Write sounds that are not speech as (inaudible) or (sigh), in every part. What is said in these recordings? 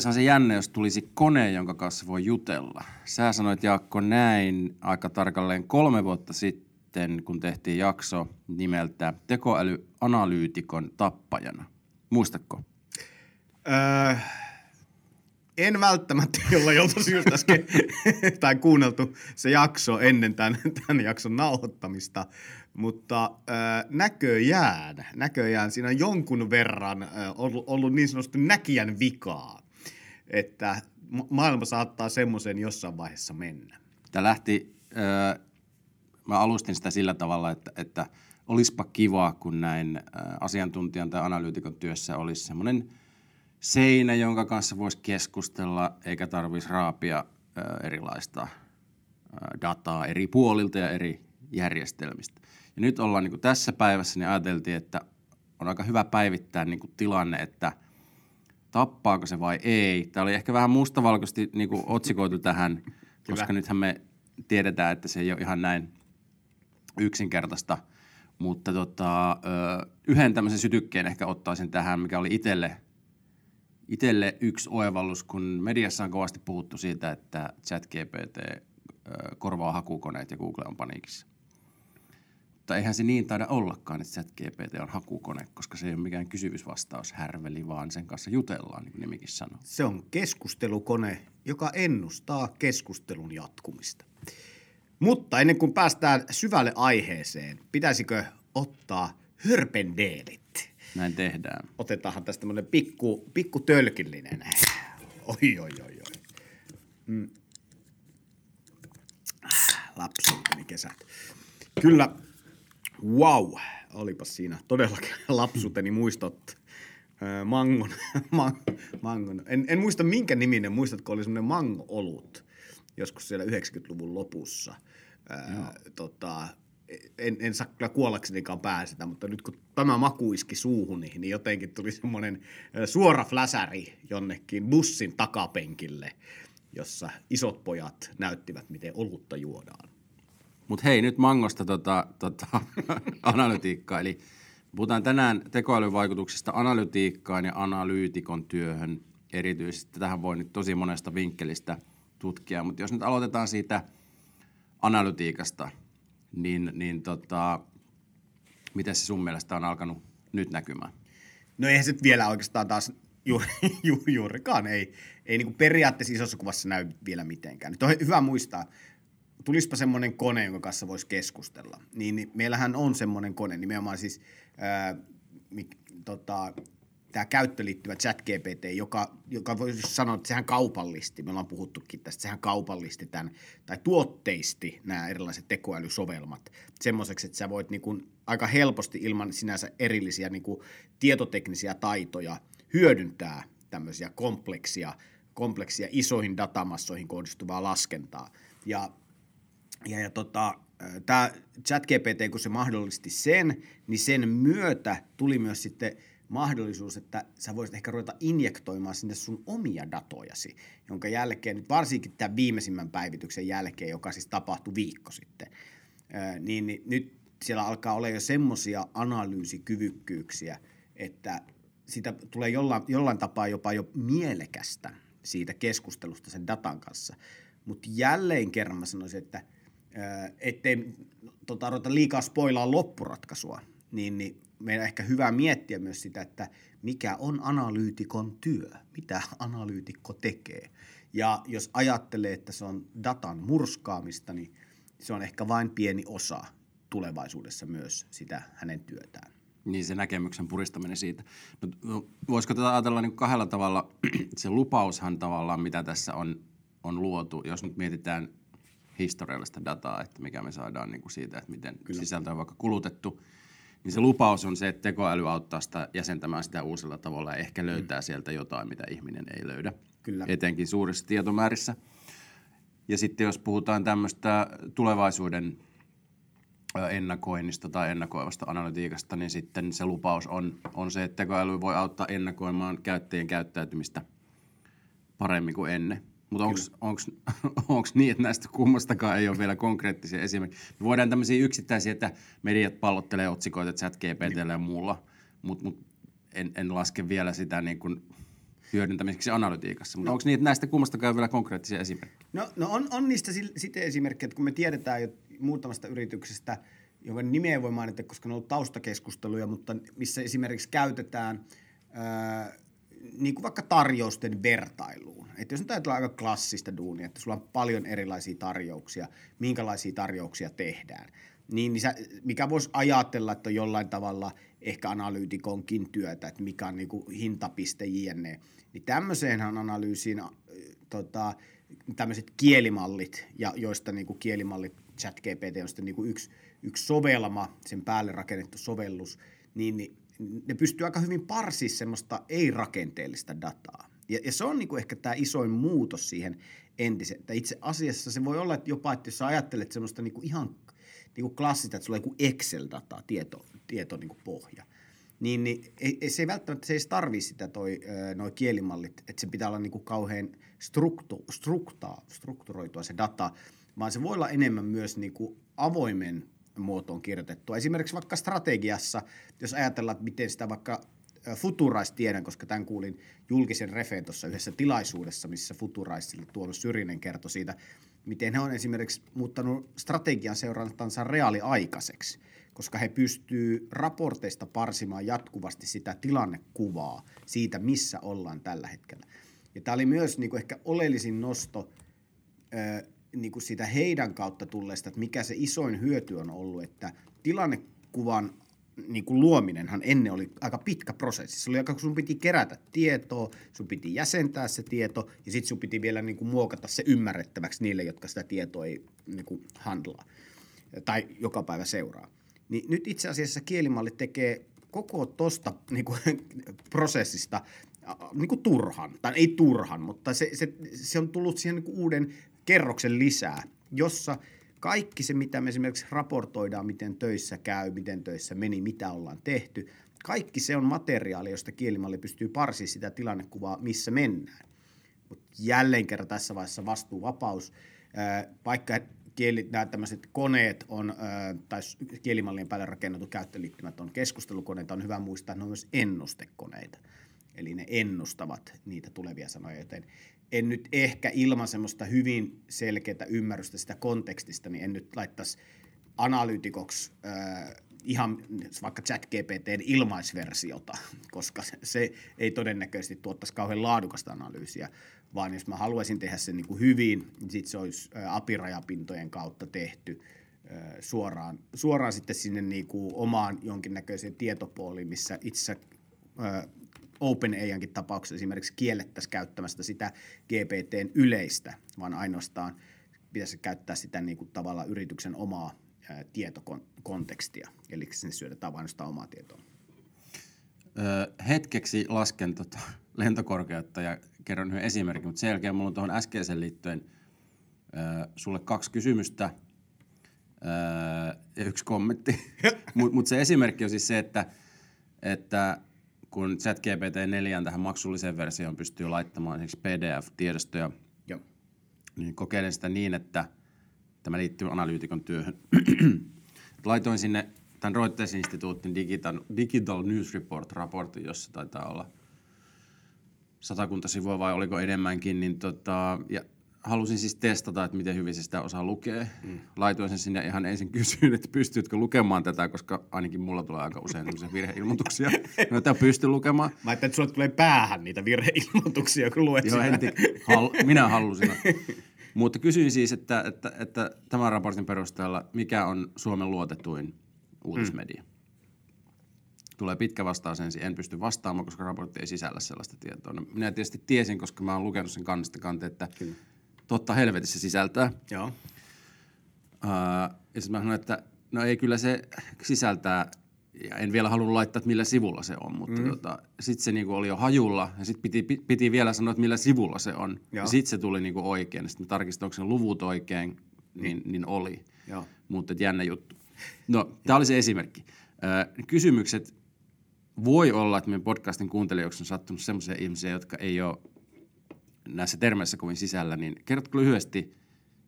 Olisihan se jännä, jos tulisi kone, jonka kanssa voi jutella. Sä sanoit Jaakko näin aika tarkalleen kolme vuotta sitten, kun tehtiin jakso nimeltä Tekoälyanalyytikon tappajana. Muistatko? Öö, en välttämättä, jolla jolta syystä äsken, (laughs) tai kuunneltu se jakso ennen tämän, tämän jakson nauhoittamista, mutta öö, näköjään, näköjään siinä on jonkun verran öö, ollut, ollut niin sanotusti näkijän vikaa, että ma- maailma saattaa semmoisen jossain vaiheessa mennä. Tämä lähti, äh, mä alustin sitä sillä tavalla, että, että olispa kiva, kun näin äh, asiantuntijan tai analyytikon työssä olisi semmoinen seinä, jonka kanssa voisi keskustella, eikä tarvitsisi raapia äh, erilaista äh, dataa eri puolilta ja eri järjestelmistä. Ja nyt ollaan niin tässä päivässä, niin ajateltiin, että on aika hyvä päivittää niin tilanne, että tappaako se vai ei. Tämä oli ehkä vähän mustavalkoisesti niin kuin otsikoitu tähän, koska nythän me tiedetään, että se ei ole ihan näin yksinkertaista. Mutta tota, yhden tämmöisen sytykkeen ehkä ottaisin tähän, mikä oli itselle, itselle yksi oivallus, kun mediassa on kovasti puhuttu siitä, että ChatGPT korvaa hakukoneet ja Google on paniikissa. Mutta eihän se niin taida ollakaan, että ChatGPT on hakukone, koska se ei ole mikään kysymysvastaus härveli, vaan sen kanssa jutellaan, niin kuin nimikin sanoo. Se on keskustelukone, joka ennustaa keskustelun jatkumista. Mutta ennen kuin päästään syvälle aiheeseen, pitäisikö ottaa hörpendeelit? Näin tehdään. Otetaanhan tästä tämmöinen pikku, pikku tölkillinen. Oi, oi, oi, oi. Mm. Lapsuuteni kesät. Kyllä, wow, olipas siinä todellakin (laughs) lapsuuteni muistot. Mangon, (laughs) man, mangon. En, en muista minkä niminen, muistatko, oli semmoinen mango-olut joskus siellä 90-luvun lopussa. Öö, tota, en, en saa kyllä kuollaksenikaan pääsetä, mutta nyt kun tämä maku iski suuhuni, niin jotenkin tuli semmoinen suora fläsäri jonnekin bussin takapenkille, jossa isot pojat näyttivät, miten olutta juodaan. Mutta hei, nyt Mangosta tota, tota, (laughs) analytiikkaa. Eli puhutaan tänään tekoälyn vaikutuksista analytiikkaan ja analyytikon työhön erityisesti. Tähän voi nyt tosi monesta vinkkelistä tutkia, mutta jos nyt aloitetaan siitä analytiikasta, niin, niin tota, miten se sun mielestä on alkanut nyt näkymään? No eihän se vielä oikeastaan taas ju, ju, juurikaan, ei, ei niin periaatteessa isossa kuvassa näy vielä mitenkään. Nyt on hyvä muistaa, tulispa semmoinen kone, jonka kanssa voisi keskustella, niin, niin meillähän on semmoinen kone, nimenomaan siis ää, tota, tämä käyttöön liittyvä chat GPT, joka, joka voisi sanoa, että sehän kaupallisti, me ollaan puhuttukin tästä, sehän kaupallisti tämän, tai tuotteisti nämä erilaiset tekoälysovelmat semmoiseksi, että sä voit niin kuin aika helposti ilman sinänsä erillisiä niin kuin tietoteknisiä taitoja hyödyntää tämmöisiä kompleksia, kompleksia isoihin datamassoihin kohdistuvaa laskentaa. Ja ja, ja tota, tämä ChatGPT, kun se mahdollisti sen, niin sen myötä tuli myös sitten mahdollisuus, että sä voisit ehkä ruveta injektoimaan sinne sun omia datojasi, jonka jälkeen, varsinkin tämän viimeisimmän päivityksen jälkeen, joka siis tapahtui viikko sitten, niin, niin nyt siellä alkaa olla jo semmoisia analyysikyvykkyyksiä, että siitä tulee jollain, jollain tapaa jopa jo mielekästä siitä keskustelusta sen datan kanssa. Mutta jälleen kerran mä sanoisin, että – ettei tota, ruveta liikaa spoilaa loppuratkaisua, niin, niin meidän ehkä hyvä miettiä myös sitä, että mikä on analyytikon työ, mitä analyytikko tekee. Ja jos ajattelee, että se on datan murskaamista, niin se on ehkä vain pieni osa tulevaisuudessa myös sitä hänen työtään. Niin se näkemyksen puristaminen siitä. No, voisiko tätä ajatella niin kahdella tavalla? (clears throat) se lupaushan tavallaan, mitä tässä on, on luotu, jos nyt mietitään historiallista dataa, että mikä me saadaan niin kuin siitä, että miten Kyllä. sisältö on vaikka kulutettu, niin se lupaus on se, että tekoäly auttaa sitä jäsentämään sitä uusilla tavalla ja ehkä löytää mm. sieltä jotain, mitä ihminen ei löydä. Kyllä. Etenkin suurissa tietomäärissä. Ja sitten jos puhutaan tämmöistä tulevaisuuden ennakoinnista tai ennakoivasta analytiikasta, niin sitten se lupaus on, on se, että tekoäly voi auttaa ennakoimaan käyttäjien käyttäytymistä paremmin kuin ennen. Mutta onko (laughs) niin, että näistä kummastakaan ei ole vielä konkreettisia esimerkkejä? Me voidaan tämmöisiä yksittäisiä, että mediat pallottelee otsikoita chat GPTllä ja muulla, mutta mut en, en laske vielä sitä niin kuin hyödyntämiseksi analytiikassa. Mutta no. onko niin, että näistä kummastakaan vielä konkreettisia esimerkkejä? No, no on, on niistä sitten esimerkkejä, että kun me tiedetään jo muutamasta yrityksestä, jonka nimeä ei voi mainita, koska ne on ollut taustakeskusteluja, mutta missä esimerkiksi käytetään ää, niin kuin vaikka tarjousten vertailuun. Että jos nyt ajatellaan aika klassista duunia, että sulla on paljon erilaisia tarjouksia, minkälaisia tarjouksia tehdään, niin, niin sä, mikä voisi ajatella, että on jollain tavalla ehkä analyytikonkin työtä, että mikä on niin kuin hintapiste jne. Niin tämmöiseenhän analyysiin äh, tota, tämmöiset kielimallit, ja joista niin kuin kielimallit ChatGPT on sitten niin kuin yksi, yksi sovelma, sen päälle rakennettu sovellus, niin, niin ne pystyy aika hyvin parsimaan semmoista ei-rakenteellista dataa. Ja, ja se on niin kuin ehkä tämä isoin muutos siihen entiseen. Itse asiassa se voi olla että jopa, että jos sä ajattelet semmoista niin kuin ihan niin kuin klassista, että sulla on joku Excel-dataa, tieto, tieto niin kuin pohja, niin, niin ei, se ei välttämättä se ei tarvitse sitä toi, noi kielimallit, että se pitää olla niin kuin kauhean struktu, struktaa, strukturoitua se data, vaan se voi olla enemmän myös niin kuin avoimen muotoon kirjoitettua. Esimerkiksi vaikka strategiassa, jos ajatellaan, että miten sitä vaikka Futurice tiedän, koska tämän kuulin julkisen refeen tuossa yhdessä tilaisuudessa, missä Futuriceille Tuomas Syrinen kertoi siitä, miten he on esimerkiksi muuttanut strategian seurantansa reaaliaikaiseksi, koska he pystyy raporteista parsimaan jatkuvasti sitä tilannekuvaa siitä, missä ollaan tällä hetkellä. Ja tämä oli myös niin kuin ehkä oleellisin nosto niin kuin sitä heidän kautta tulleesta, että mikä se isoin hyöty on ollut, että tilannekuvan niin kuin luominenhan ennen oli aika pitkä prosessi. Se oli aika, kun sun piti kerätä tietoa, sun piti jäsentää se tieto ja sitten sun piti vielä niin kuin muokata se ymmärrettäväksi niille, jotka sitä tietoa ei niin kuin handlaa tai joka päivä seuraa. Niin nyt itse asiassa kielimalli tekee koko tosta niin kuin, (laughs) prosessista niin kuin turhan, tai ei turhan, mutta se, se, se on tullut siihen niin kuin uuden kerroksen lisää, jossa kaikki se, mitä me esimerkiksi raportoidaan, miten töissä käy, miten töissä meni, mitä ollaan tehty, kaikki se on materiaali, josta kielimalli pystyy parsimaan sitä tilannekuvaa, missä mennään. Mutta jälleen kerran tässä vaiheessa vastuuvapaus, vaikka kieli, nämä tämmöiset koneet on, tai kielimallien päälle rakennetut käyttöliittymät on keskustelukoneita, on hyvä muistaa, että ne on myös ennustekoneita. Eli ne ennustavat niitä tulevia sanoja, joten en nyt ehkä ilman semmoista hyvin selkeää ymmärrystä sitä kontekstista, niin en nyt laittaisi analyytikoksi äh, ihan vaikka ChatGPTn ilmaisversiota, (laughs) koska se ei todennäköisesti tuottaisi kauhean laadukasta analyysiä, vaan jos mä haluaisin tehdä sen niin kuin hyvin, niin sitten se olisi äh, apirajapintojen kautta tehty äh, suoraan, suoraan sitten sinne niin kuin omaan jonkinnäköiseen tietopooliin, missä itse äh, OpenAIankin tapauksessa esimerkiksi kiellettäisiin käyttämästä sitä GPTn yleistä, vaan ainoastaan pitäisi käyttää sitä niin kuin tavallaan yrityksen omaa ää, tietokontekstia, eli sinne syödetään vain sitä omaa tietoa. Öö, hetkeksi lasken tota lentokorkeutta ja kerron yhden esimerkin, mutta sen jälkeen mulla on tuohon äskeiseen liittyen öö, sulle kaksi kysymystä öö, ja yksi kommentti. (laughs) Mutta mut se esimerkki on siis se, että, että kun ChatGPT 4 tähän maksulliseen versioon pystyy laittamaan esimerkiksi PDF-tiedostoja, Joo. niin kokeilen sitä niin, että tämä liittyy analyytikon työhön. Laitoin sinne tämän Reuters-instituutin Digital, Digital News Report-raportin, jossa taitaa olla satakunta sivua vai oliko enemmänkin, niin tota, ja halusin siis testata, että miten hyvin se sitä osaa lukea. Mm. Laitoin sen sinne ihan ensin (laughs) kysyin, että pystytkö lukemaan tätä, koska ainakin mulla tulee aika usein sellaisia virheilmoituksia, joita pysty lukemaan. Mä ajattelin, että sulle tulee päähän niitä virheilmoituksia, kun luet Joo, heti, hal, minä halusin. Mutta kysyin siis, että, että, että tämän raportin perusteella, mikä on Suomen luotetuin uutismedia? Mm. Tulee pitkä vastaus ensin, en pysty vastaamaan, koska raportti ei sisällä sellaista tietoa. No, minä tietysti tiesin, koska mä oon lukenut sen kannesta kanteen, että totta helvetissä sisältää. Joo. Uh, ja sitten mä sanoin, että no ei kyllä se sisältää ja en vielä halunnut laittaa, että millä sivulla se on, mutta mm. tota, sitten se niinku oli jo hajulla ja sitten piti, piti vielä sanoa, että millä sivulla se on. Joo. Ja sitten se tuli niinku oikein. Sitten mä tarkistin, onko se luvut oikein, niin, niin oli. Joo. Mutta jännä juttu. No, tämä oli se esimerkki. Ö, kysymykset voi olla, että meidän podcastin kuuntelijoiksi on sattunut sellaisia ihmisiä, jotka ei ole näissä termeissä kovin sisällä, niin kerrotko lyhyesti,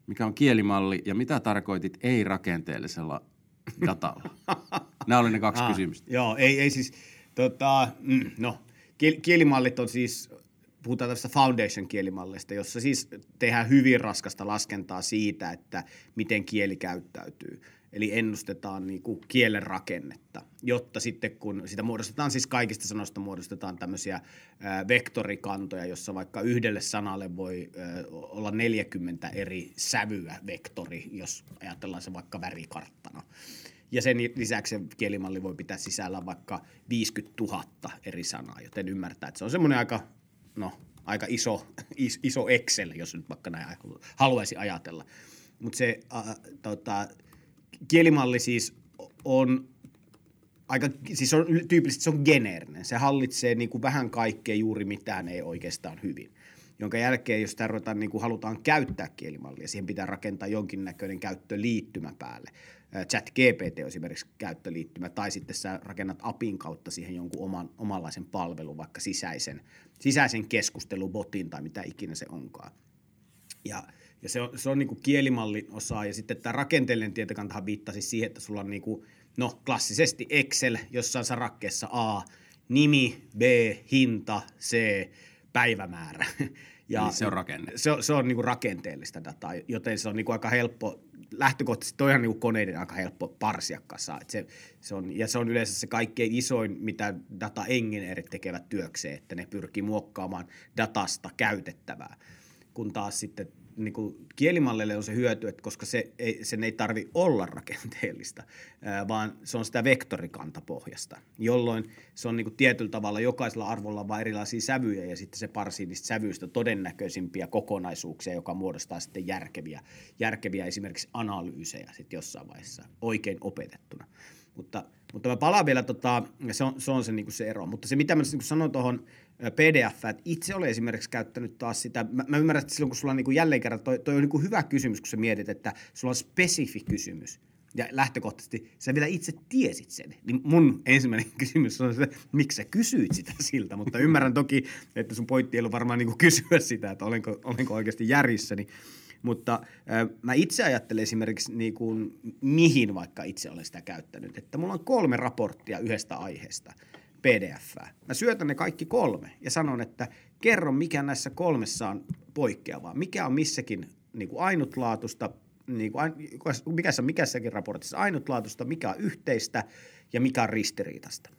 mikä on kielimalli ja mitä tarkoitit ei-rakenteellisella datalla? (laughs) Nämä oli ne kaksi ah, kysymystä. Joo, ei, ei siis, tota, mm, no, kielimallit on siis, puhutaan tästä foundation-kielimallista, jossa siis tehdään hyvin raskasta laskentaa siitä, että miten kieli käyttäytyy. Eli ennustetaan niin kuin kielen rakennetta, jotta sitten kun sitä muodostetaan, siis kaikista sanoista muodostetaan tämmöisiä vektorikantoja, jossa vaikka yhdelle sanalle voi olla 40 eri sävyä vektori, jos ajatellaan se vaikka värikarttana. Ja sen lisäksi kielimalli voi pitää sisällä vaikka 50 000 eri sanaa, joten ymmärtää, että se on semmoinen aika, no, aika iso, iso Excel, jos nyt vaikka näin haluaisi ajatella. Mutta se äh, tota, kielimalli siis on aika, siis on tyypillisesti se on geneerinen. Se hallitsee niin kuin vähän kaikkea, juuri mitään ei oikeastaan hyvin. Jonka jälkeen, jos tarvitaan, niin kuin halutaan käyttää kielimallia, siihen pitää rakentaa jonkinnäköinen käyttöliittymä päälle. Chat GPT on esimerkiksi käyttöliittymä, tai sitten sä rakennat APin kautta siihen jonkun oman, omanlaisen palvelun, vaikka sisäisen, sisäisen keskustelubotin tai mitä ikinä se onkaan. Ja ja se on, se on niin kuin kielimallin osa. Ja sitten tämä rakenteellinen tietokantahan viittasi siihen, että sulla on niin kuin, no klassisesti Excel, jossa on sarakkeessa A, nimi, B, hinta, C, päivämäärä. (laughs) Ja Eli se on rakenne. Se se on niin kuin rakenteellista dataa, joten se on niin kuin aika helppo, lähtökohtaisesti toihan niin koneiden aika helppo parsia kasaan. Se, se on, ja se on yleensä se kaikkein isoin, mitä data engineerit tekevät työkseen, että ne pyrkii muokkaamaan datasta käytettävää. Kun taas sitten niin kuin kielimalleille on se hyöty, että koska se ei, sen ei tarvi olla rakenteellista, vaan se on sitä vektorikantapohjasta, jolloin se on niin kuin tietyllä tavalla jokaisella arvolla vain erilaisia sävyjä ja sitten se parsii niistä sävyistä todennäköisimpiä kokonaisuuksia, joka muodostaa sitten järkeviä, järkeviä esimerkiksi analyysejä sitten jossain vaiheessa oikein opetettuna. Mutta, mutta mä palaan vielä, tota, se on se, on se, niin kuin se ero. Mutta se, mitä mä niin sanoin tuohon PDF, itse olen esimerkiksi käyttänyt taas sitä, mä, mä ymmärrän, että silloin kun sulla on niin kuin jälleen kerran, toi, toi on niin kuin hyvä kysymys, kun sä mietit, että sulla on spesifi kysymys, ja lähtökohtaisesti sä vielä itse tiesit sen, niin mun ensimmäinen (laughs) kysymys on se, miksi sä kysyit sitä siltä, mutta ymmärrän toki, että sun pointti ei ollut varmaan niin kuin kysyä sitä, että olenko, olenko oikeasti järjissäni, mutta äh, mä itse ajattelen esimerkiksi niin kuin, mihin vaikka itse olen sitä käyttänyt, että mulla on kolme raporttia yhdestä aiheesta – pdf Mä syötän ne kaikki kolme ja sanon, että kerro mikä näissä kolmessa on poikkeavaa. Mikä on missäkin niin kuin ainutlaatusta, niin kuin, mikä on mikässäkin raportissa ainutlaatusta, mikä on yhteistä ja mikä on ristiriitasta.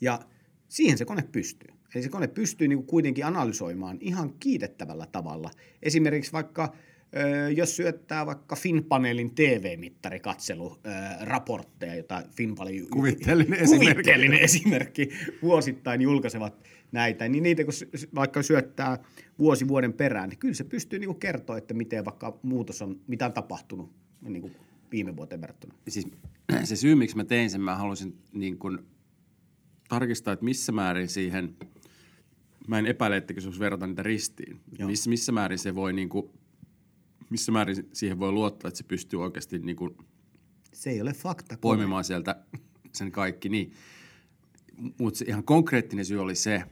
Ja siihen se kone pystyy. Eli se kone pystyy niin kuin kuitenkin analysoimaan ihan kiitettävällä tavalla. Esimerkiksi vaikka jos syöttää vaikka Finpanelin TV-mittarikatselu raportteja, jota Finpanelin kuvitteellinen, esimerkki. kuvitteellinen esimerkki vuosittain julkaisevat näitä, niin niitä kun vaikka syöttää vuosi vuoden perään, niin kyllä se pystyy niin kertoa, että miten vaikka muutos on, mitä on tapahtunut niin kuin viime vuoteen verrattuna. Siis (clears throat) se syy, miksi mä tein sen, mä halusin niin kuin tarkistaa, että missä määrin siihen, mä en epäile, että se verrata niitä ristiin, missä, missä määrin se voi niin kuin missä määrin siihen voi luottaa, että se pystyy oikeasti niin kuin se ei ole fakta. Poimimaan sieltä sen kaikki, niin. Mutta ihan konkreettinen syy oli se,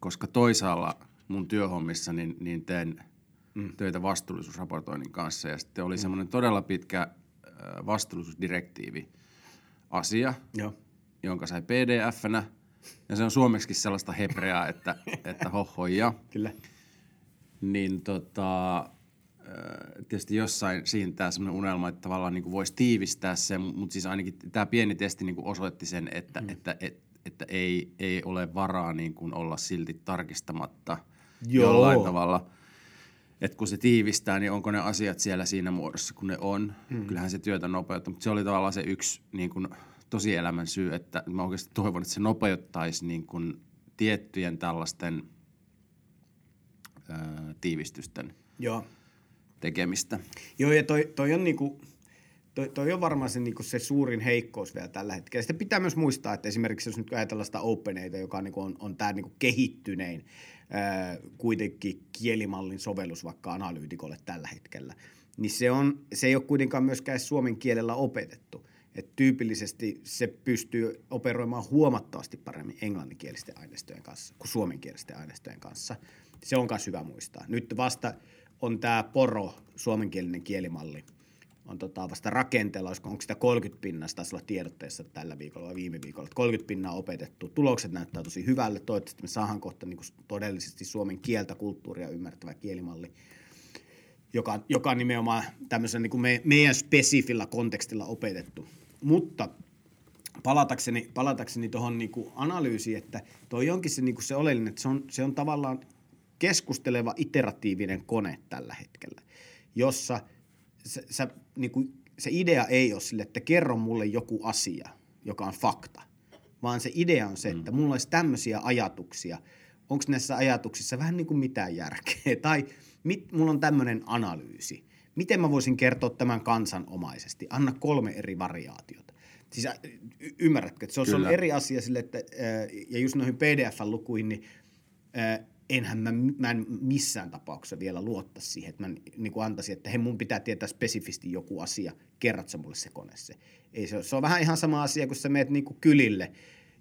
koska toisaalla mun työhommissa niin, niin teen mm. töitä vastuullisuusraportoinnin kanssa ja sitten oli mm. semmoinen todella pitkä vastuullisuusdirektiivi asia, Joo. jonka sai pdf-nä ja se on suomeksi sellaista hebreaa, että, että hohoja. (laughs) Kyllä. Niin tota, tietysti jossain siintää sellainen unelma, että tavallaan niin voisi tiivistää sen, mutta siis ainakin tämä pieni testi niin kuin osoitti sen, että, mm. että, että, että ei, ei ole varaa niin kuin olla silti tarkistamatta Joo. jollain tavalla. Että kun se tiivistää, niin onko ne asiat siellä siinä muodossa, kun ne on. Mm. Kyllähän se työtä nopeuttaa, mutta se oli tavallaan se yksi niin kuin, tosielämän syy, että mä oikeasti toivon, että se nopeuttaisi niin kuin, tiettyjen tällaisten ää, tiivistysten Joo tekemistä. Joo, ja toi, toi on niinku, toi, toi on varmaan se, niin se suurin heikkous vielä tällä hetkellä. Sitten pitää myös muistaa, että esimerkiksi jos nyt ajatellaan sitä OpenAita, joka niin on, on tämä niin kehittynein ää, kuitenkin kielimallin sovellus vaikka analyytikolle tällä hetkellä, niin se, on, se ei ole kuitenkaan myöskään suomen kielellä opetettu. Et tyypillisesti se pystyy operoimaan huomattavasti paremmin englanninkielisten aineistojen kanssa kuin suomenkielisten aineistojen kanssa. Se on myös hyvä muistaa. Nyt vasta on tämä poro, suomenkielinen kielimalli, on tota vasta rakenteella, onko sitä 30 pinnasta, taisi olla tiedotteessa tällä viikolla vai viime viikolla, että 30 pinnaa opetettu. Tulokset näyttää tosi hyvälle, toivottavasti me saadaan kohta niin todellisesti suomen kieltä, kulttuuria ymmärtävä kielimalli, joka, joka on nimenomaan tämmöisen niin kuin me, meidän spesifillä kontekstilla opetettu. Mutta palatakseni, palatakseni tuohon niin analyysiin, että toi onkin se, niin se oleellinen, että se on, se on tavallaan keskusteleva iteratiivinen kone tällä hetkellä, jossa – se, sä, niin kuin, se idea ei ole sille, että kerro mulle joku asia, joka on fakta, vaan se idea on se, että mm. mulla olisi tämmöisiä ajatuksia. Onko näissä ajatuksissa vähän niin kuin mitään järkeä? (laughs) Tai mit, mulla on tämmöinen analyysi. Miten mä voisin kertoa tämän kansanomaisesti? Anna kolme eri variaatiota. Siis y- ymmärrätkö, että se on, se on eri asia sille, että, ja just noihin PDF-lukuihin, niin enhän mä, mä en missään tapauksessa vielä luotta siihen, että mä niin kuin antaisin, että he mun pitää tietää spesifisti joku asia, kerrot sä mulle se kone se. Ei se, se on vähän ihan sama asia, kun sä meet niin kuin kylille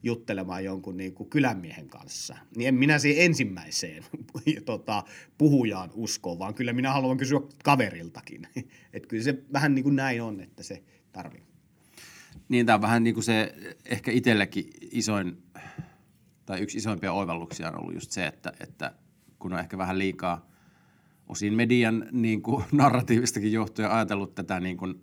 juttelemaan jonkun niin kuin kylänmiehen kanssa. Niin en minä siihen ensimmäiseen (laughs) tota, puhujaan usko, vaan kyllä minä haluan kysyä kaveriltakin. (laughs) että kyllä se vähän niin kuin näin on, että se tarvii. Niin, tämä on vähän niin kuin se ehkä itsellekin isoin tai yksi isoimpia oivalluksia on ollut just se, että, että kun on ehkä vähän liikaa osin median niin kuin, (laughs) narratiivistakin johtuen ajatellut tätä niin kuin,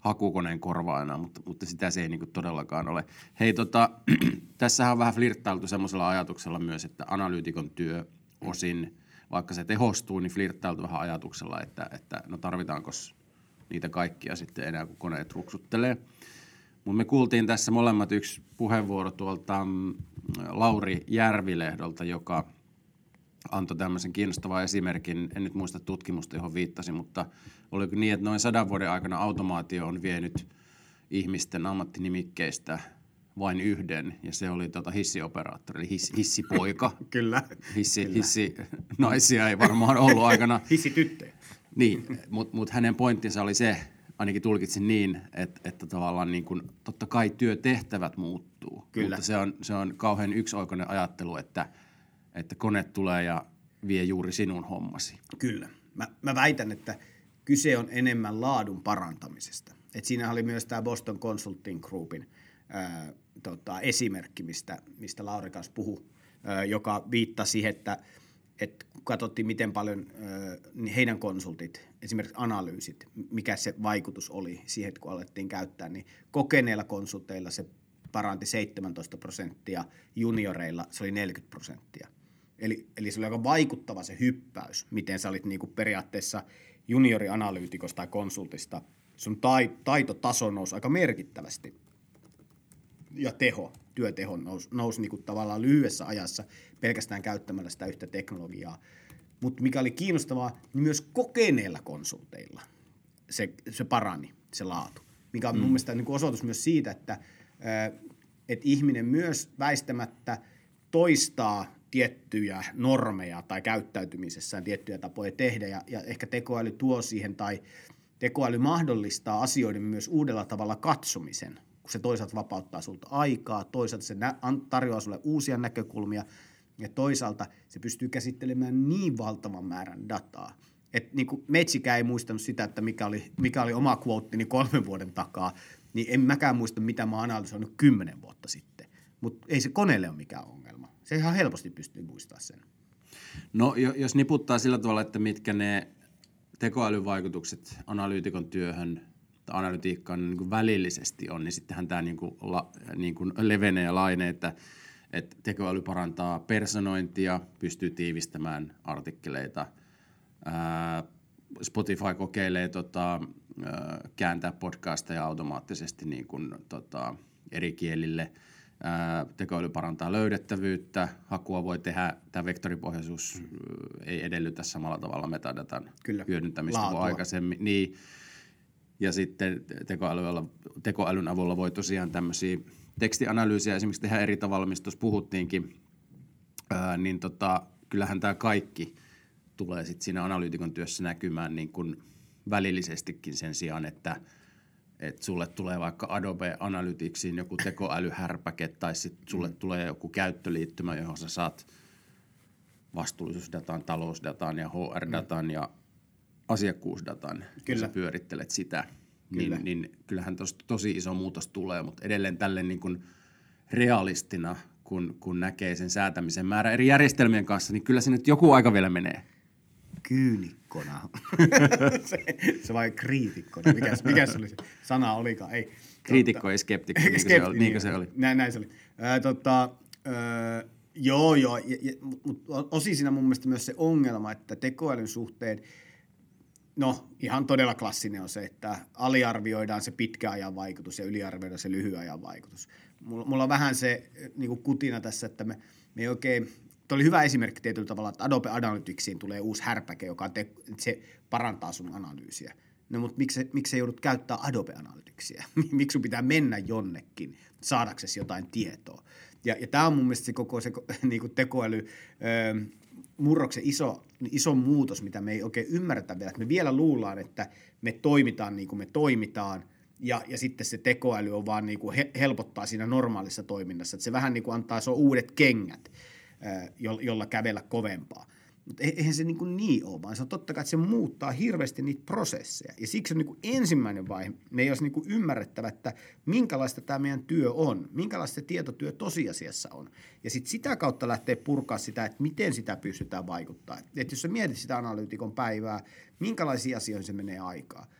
hakukoneen korvaajana, mutta, mutta sitä se ei niin kuin, todellakaan ole. Hei, tota, (clears throat) tässähän on vähän flirttailtu semmoisella ajatuksella myös, että analyytikon työ osin, vaikka se tehostuu, niin flirttailtu vähän ajatuksella, että, että no tarvitaanko niitä kaikkia sitten enää, kun koneet ruksuttelee. Mutta me kuultiin tässä molemmat yksi puheenvuoro tuolta mm, Lauri Järvilehdolta, joka antoi tämmöisen kiinnostavan esimerkin. En nyt muista tutkimusta, johon viittasin, mutta oliko niin, että noin sadan vuoden aikana automaatio on vienyt ihmisten ammattinimikkeistä vain yhden, ja se oli tota hissioperaattori, eli hiss, hissipoika. (laughs) Kyllä. Hissi, Kyllä. hissi naisia ei varmaan ollut (laughs) aikana. Hissityttöjä. Niin, mutta mut hänen pointtinsa oli se, ainakin tulkitsin niin, että, että tavallaan niin kuin, totta kai työtehtävät muuttuu, Kyllä. mutta se on, se on kauhean yksioikoinen ajattelu, että, että kone tulee ja vie juuri sinun hommasi. Kyllä. Mä, mä väitän, että kyse on enemmän laadun parantamisesta. Et siinä oli myös tämä Boston Consulting Groupin ää, tota, esimerkki, mistä, mistä Lauri kanssa puhui, ää, joka viittasi siihen, että – että katsottiin, miten paljon niin heidän konsultit, esimerkiksi analyysit, mikä se vaikutus oli siihen, kun alettiin käyttää, niin kokeneilla konsulteilla se paranti 17 prosenttia, junioreilla se oli 40 prosenttia. Eli, eli se oli aika vaikuttava se hyppäys, miten sä olit niinku periaatteessa juniorianalyytikosta tai konsultista. Sun tai, taitotaso nousi aika merkittävästi ja teho, työteho nousi, nousi niin kuin tavallaan lyhyessä ajassa pelkästään käyttämällä sitä yhtä teknologiaa. Mutta mikä oli kiinnostavaa, niin myös kokeneilla konsulteilla se, se parani, se laatu. Mikä on mm. mun mielestä niin kuin osoitus myös siitä, että, että ihminen myös väistämättä toistaa tiettyjä normeja tai käyttäytymisessään tiettyjä tapoja tehdä ja, ja ehkä tekoäly tuo siihen tai tekoäly mahdollistaa asioiden myös uudella tavalla katsomisen se toisaalta vapauttaa sulta aikaa, toisaalta se tarjoaa sulle uusia näkökulmia ja toisaalta se pystyy käsittelemään niin valtavan määrän dataa, että niin kuin Metsikään ei muistanut sitä, että mikä oli, mikä oli oma quottini kolmen vuoden takaa, niin en mäkään muista, mitä mä analysoinut kymmenen vuotta sitten. Mutta ei se koneelle ole mikään ongelma. Se ihan helposti pystyy muistamaan sen. No jos niputtaa sillä tavalla, että mitkä ne tekoälyvaikutukset analyytikon työhön analytiikkaan niin kuin välillisesti on, niin sittenhän tämä niin kuin, la, niin kuin levenee ja lainee, että, että tekoäly parantaa personointia, pystyy tiivistämään artikkeleita. Ää, Spotify kokeilee tota, ää, kääntää podcasteja automaattisesti niin kuin, tota, eri kielille. Ää, tekoäly parantaa löydettävyyttä, hakua voi tehdä, tämä vektoripohjaisuus mm. ei edellytä samalla tavalla metadatan Kyllä. hyödyntämistä kuin aikaisemmin. Niin, Ja sitten tekoälyllä, tekoälyn avulla voi tosiaan tämmöisiä tekstianalyysiä esimerkiksi tehdä eri tavalla, mistä tuossa puhuttiinkin, ää, niin tota, kyllähän tämä kaikki tulee sitten siinä analyytikon työssä näkymään niin kuin välillisestikin sen sijaan, että että sulle tulee vaikka Adobe Analyticsiin joku tekoälyhärpäke tai sitten sulle mm. tulee joku käyttöliittymä, johon sä saat vastuullisuusdatan, talousdatan ja HR-datan mm. ja asiakkuusdatan, Kyllä. sä pyörittelet sitä, Kyllä. Niin, niin kyllähän tos, tosi iso muutos tulee, mutta edelleen tälle niin kuin realistina, kun, kun näkee sen säätämisen määrä eri järjestelmien kanssa, niin kyllä se nyt joku aika vielä menee. Kyynikkona. (laughs) se, se vai kriitikkona. Mikä, mikä se oli se sana olikaan? Ei, Kriitikko ei skeptikko, niin, se oli, niin, se oli. Näin, näin se oli. Äh, tota, äh, joo, joo, mutta osi siinä mun mielestä myös se ongelma, että tekoälyn suhteen – No, ihan todella klassinen on se, että aliarvioidaan se pitkä ajan vaikutus ja yliarvioidaan se lyhyen ajan vaikutus. Mulla, mulla on vähän se niin kutina tässä, että me, me ei oikein, Tuo oli hyvä esimerkki tietyllä tavalla, että Adobe Analyticsiin tulee uusi härpäke, joka te, se parantaa sun analyysiä. No mutta miksi, miksi joudut käyttää Adobe Analyticsia? (laughs) miksi sun pitää mennä jonnekin saadaksesi jotain tietoa? Ja, ja tämä on mun mielestä se koko se (laughs) niin tekoäly, öö, murroksen iso, iso muutos, mitä me ei oikein ymmärretä vielä. Me vielä luullaan, että me toimitaan niin kuin me toimitaan, ja, ja sitten se tekoäly on vaan niin kuin he, helpottaa siinä normaalissa toiminnassa. Että se vähän niin kuin antaa se uudet kengät, jolla kävellä kovempaa. Mutta eihän se niin, kuin niin ole, vaan se on totta kai, että se muuttaa hirveästi niitä prosesseja. Ja siksi on niin kuin ensimmäinen vaihe, me ei olisi niin kuin ymmärrettävä, että minkälaista tämä meidän työ on, minkälaista se tietotyö tosiasiassa on. Ja sitten sitä kautta lähtee purkaa sitä, että miten sitä pystytään vaikuttaa. Että jos sä mietit sitä analyytikon päivää, minkälaisia asioihin se menee aikaa –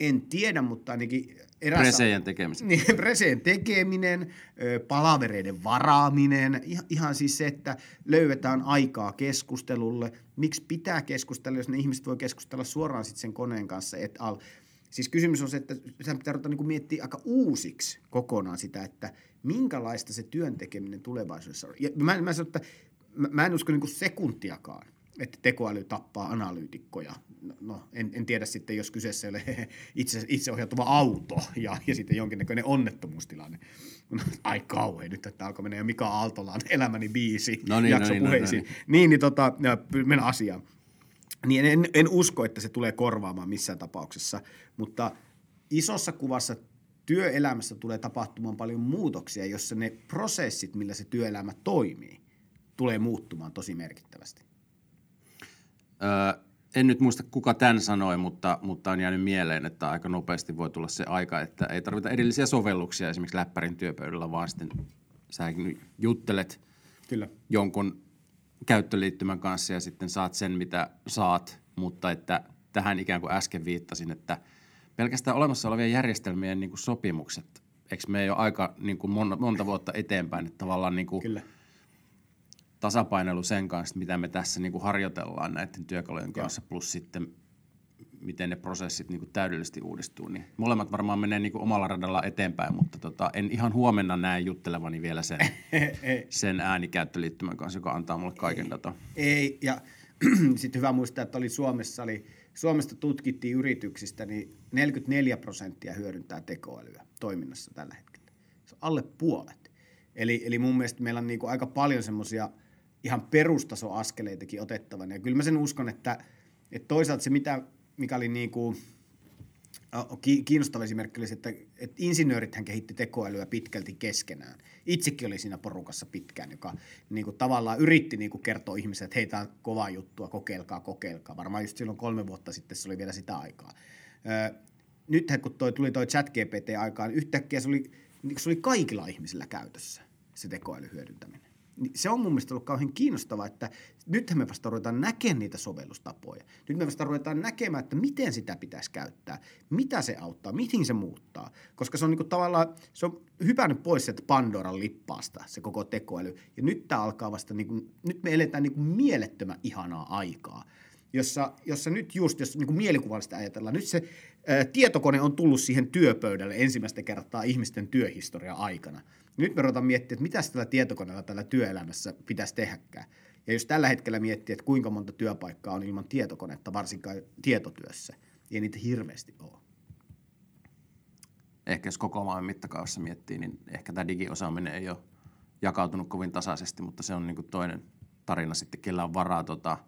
en tiedä, mutta ainakin erässä... Presejen tekeminen. Niin, (laughs) preseen tekeminen, palavereiden varaaminen, ihan siis se, että löydetään aikaa keskustelulle. Miksi pitää keskustella, jos ne ihmiset voi keskustella suoraan sitten sen koneen kanssa et al. Siis kysymys on se, että sen pitää ruveta niin miettiä aika uusiksi kokonaan sitä, että minkälaista se työn tekeminen tulevaisuudessa on. Ja mä, mä sanon, että mä, mä en usko niin sekuntiakaan, että tekoäly tappaa analyytikkoja. No, no en, en tiedä sitten, jos kyseessä ei ole (laughs) itse, itseohjautuva auto ja, ja sitten jonkinnäköinen onnettomuustilanne. No, ai kauhean nyt, että alkoi mennä Mika Aaltolaan elämäni biisi no niin, jakso no niin, puheisiin. No niin, niin, niin tota, mennä asiaan. Niin en, en usko, että se tulee korvaamaan missään tapauksessa, mutta isossa kuvassa työelämässä tulee tapahtumaan paljon muutoksia, jossa ne prosessit, millä se työelämä toimii, tulee muuttumaan tosi merkittävästi. Öö, en nyt muista, kuka tämän sanoi, mutta, mutta on jäänyt mieleen, että aika nopeasti voi tulla se aika, että ei tarvita erillisiä sovelluksia esimerkiksi läppärin työpöydällä, vaan sitten sä juttelet Kyllä. jonkun käyttöliittymän kanssa ja sitten saat sen, mitä saat, mutta että tähän ikään kuin äsken viittasin, että pelkästään olemassa olevien järjestelmien niin kuin sopimukset, eikö me ei ole aika niin kuin monta, monta vuotta eteenpäin, että tavallaan niin kuin Kyllä tasapainoilu sen kanssa, mitä me tässä niin kuin harjoitellaan näiden työkalujen kanssa, Joo. plus sitten miten ne prosessit niin kuin täydellisesti uudistuu. Niin molemmat varmaan menee niin kuin omalla radalla eteenpäin, mutta tota, en ihan huomenna näe juttelevani vielä sen, (laughs) sen äänikäyttöliittymän kanssa, joka antaa mulle kaiken datan. Ei, ja (clears throat) sitten hyvä muistaa, että oli Suomessa, oli, Suomesta tutkittiin yrityksistä, niin 44 prosenttia hyödyntää tekoälyä toiminnassa tällä hetkellä. Se on alle puolet. Eli, eli mun mielestä meillä on niin kuin aika paljon semmoisia – ihan perustasoaskeleitakin otettavana. Ja kyllä mä sen uskon, että, että toisaalta se, mitä, mikä oli niin kuin, kiinnostava esimerkki oli se, että, että insinöörithän kehitti tekoälyä pitkälti keskenään. Itsekin oli siinä porukassa pitkään, joka niin kuin, tavallaan yritti niin kuin, kertoa ihmisille, että hei, tämä on kovaa juttua, kokeilkaa, kokeilkaa. Varmaan just silloin kolme vuotta sitten se oli vielä sitä aikaa. nythän kun toi, tuli toi chat GPT-aikaan, yhtäkkiä se oli, se oli kaikilla ihmisillä käytössä, se tekoälyn hyödyntäminen niin se on mun mielestä ollut kauhean kiinnostavaa, että nythän me vasta ruvetaan näkemään niitä sovellustapoja. Nyt me vasta ruvetaan näkemään, että miten sitä pitäisi käyttää, mitä se auttaa, mihin se muuttaa. Koska se on niinku tavallaan, se on hypännyt pois sieltä Pandoran lippaasta, se koko tekoäly. Ja nyt tämä alkaa vasta, niinku, nyt me eletään niinku mielettömän ihanaa aikaa jossa, jossa nyt just, jos niin mielikuvallisesti ajatellaan, nyt se tietokone on tullut siihen työpöydälle ensimmäistä kertaa ihmisten työhistoria aikana. Nyt me ruvetaan miettimään, että mitä tällä tietokoneella tällä työelämässä pitäisi tehdäkään. Ja jos tällä hetkellä miettii, että kuinka monta työpaikkaa on ilman tietokonetta, varsinkaan tietotyössä, ei niitä hirveästi ole. ehkä jos koko maailman mittakaavassa miettii, niin ehkä tämä digiosaaminen ei ole jakautunut kovin tasaisesti, mutta se on niin toinen tarina sitten, kellä on varaa tota,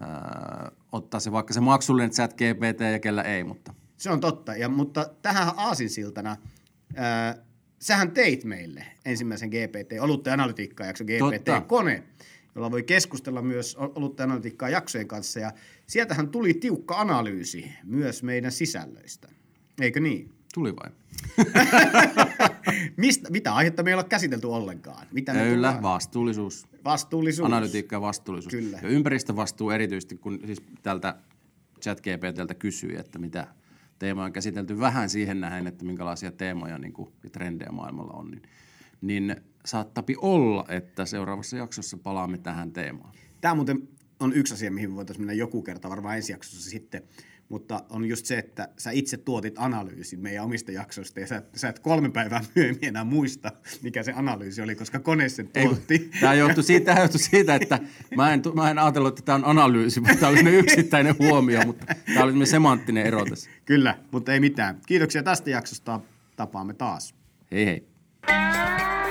ää, ottaa se vaikka se maksullinen chat GPT ja kellä ei, mutta Se on totta, ja, mutta tähän aasinsiltana, ää, sähän teit meille ensimmäisen GPT, olutta ja analytiikkaa jakso. GPT-kone, jolla voi keskustella myös olutta ja analytiikkaa jaksojen kanssa, ja sieltähän tuli tiukka analyysi myös meidän sisällöistä. Eikö niin? Tuli vai? (laughs) Mistä, mitä aihetta me ei ole käsitelty ollenkaan? Mitä Kyllä, vastuullisuus, Vastuullisuus. analytiikka ja vastuullisuus. Kyllä. Ja ympäristövastuu erityisesti, kun siis tältä ChatGPTltä kysyi, että mitä teemoja on käsitelty vähän siihen nähden, että minkälaisia teemoja niin kuin, ja trendejä maailmalla on, niin, niin saattapi olla, että seuraavassa jaksossa palaamme tähän teemaan. Tämä muuten on yksi asia, mihin voitaisiin mennä joku kerta, varmaan ensi jaksossa sitten. Mutta on just se, että sä itse tuotit analyysin meidän omista jaksoista ja sä, sä et kolme päivää myöhemmin enää muista, mikä se analyysi oli, koska kone sen tuotti. Tämä johtui siitä, tämä johtui siitä että mä en, mä en ajatellut, että tämä on analyysi, mutta tämä oli yksittäinen huomio, mutta tämä oli semanttinen ero tässä. Kyllä, mutta ei mitään. Kiitoksia tästä jaksosta. Tapaamme taas. Hei hei.